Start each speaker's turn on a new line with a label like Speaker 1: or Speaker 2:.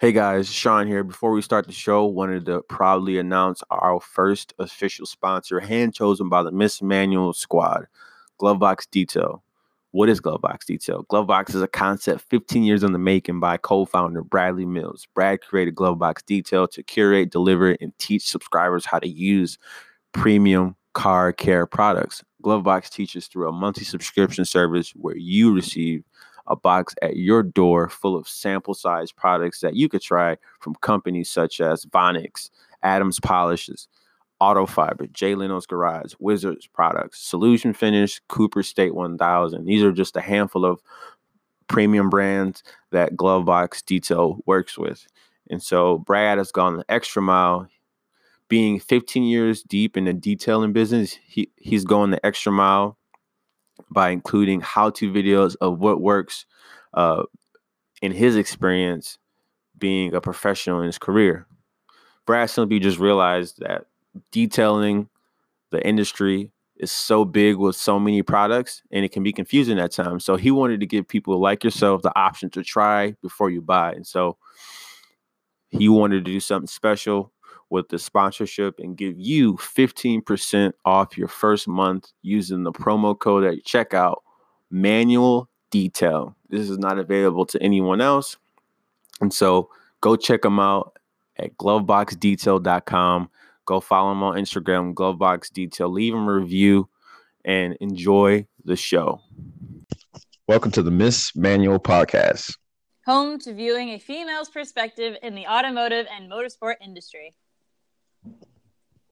Speaker 1: Hey guys, Sean here. Before we start the show, wanted to proudly announce our first official sponsor, hand chosen by the Miss Manual Squad, Glovebox Detail. What is Glovebox Detail? Glovebox is a concept 15 years in the making by co-founder Bradley Mills. Brad created Glovebox Detail to curate, deliver, and teach subscribers how to use premium car care products. Glovebox teaches through a monthly subscription service where you receive a box at your door full of sample size products that you could try from companies such as Vonixx, Adams Polishes, Auto Fiber, Jay Leno's Garage, Wizards Products, Solution Finish, Copper State 1000. These are just a handful of premium brands that Glovebox Detail works with. And so Brad has gone the extra mile. Being 15 years deep in the detailing business, he, he's going the extra mile by including how-to videos of what works uh, in his experience being a professional in his career. Brad simply just realized that detailing the industry is so big with so many products and it can be confusing at times. So he wanted to give people like yourself the option to try before you buy. And so he wanted to do something special with the sponsorship and give you 15% off your first month using the promo code at checkout manual detail. This is not available to anyone else. And so go check them out at gloveboxdetail.com. Go follow them on Instagram, Glovebox Detail. Leave them a review and enjoy the show. Welcome to the Miss Manual Podcast,
Speaker 2: home to viewing a female's perspective in the automotive and motorsport industry.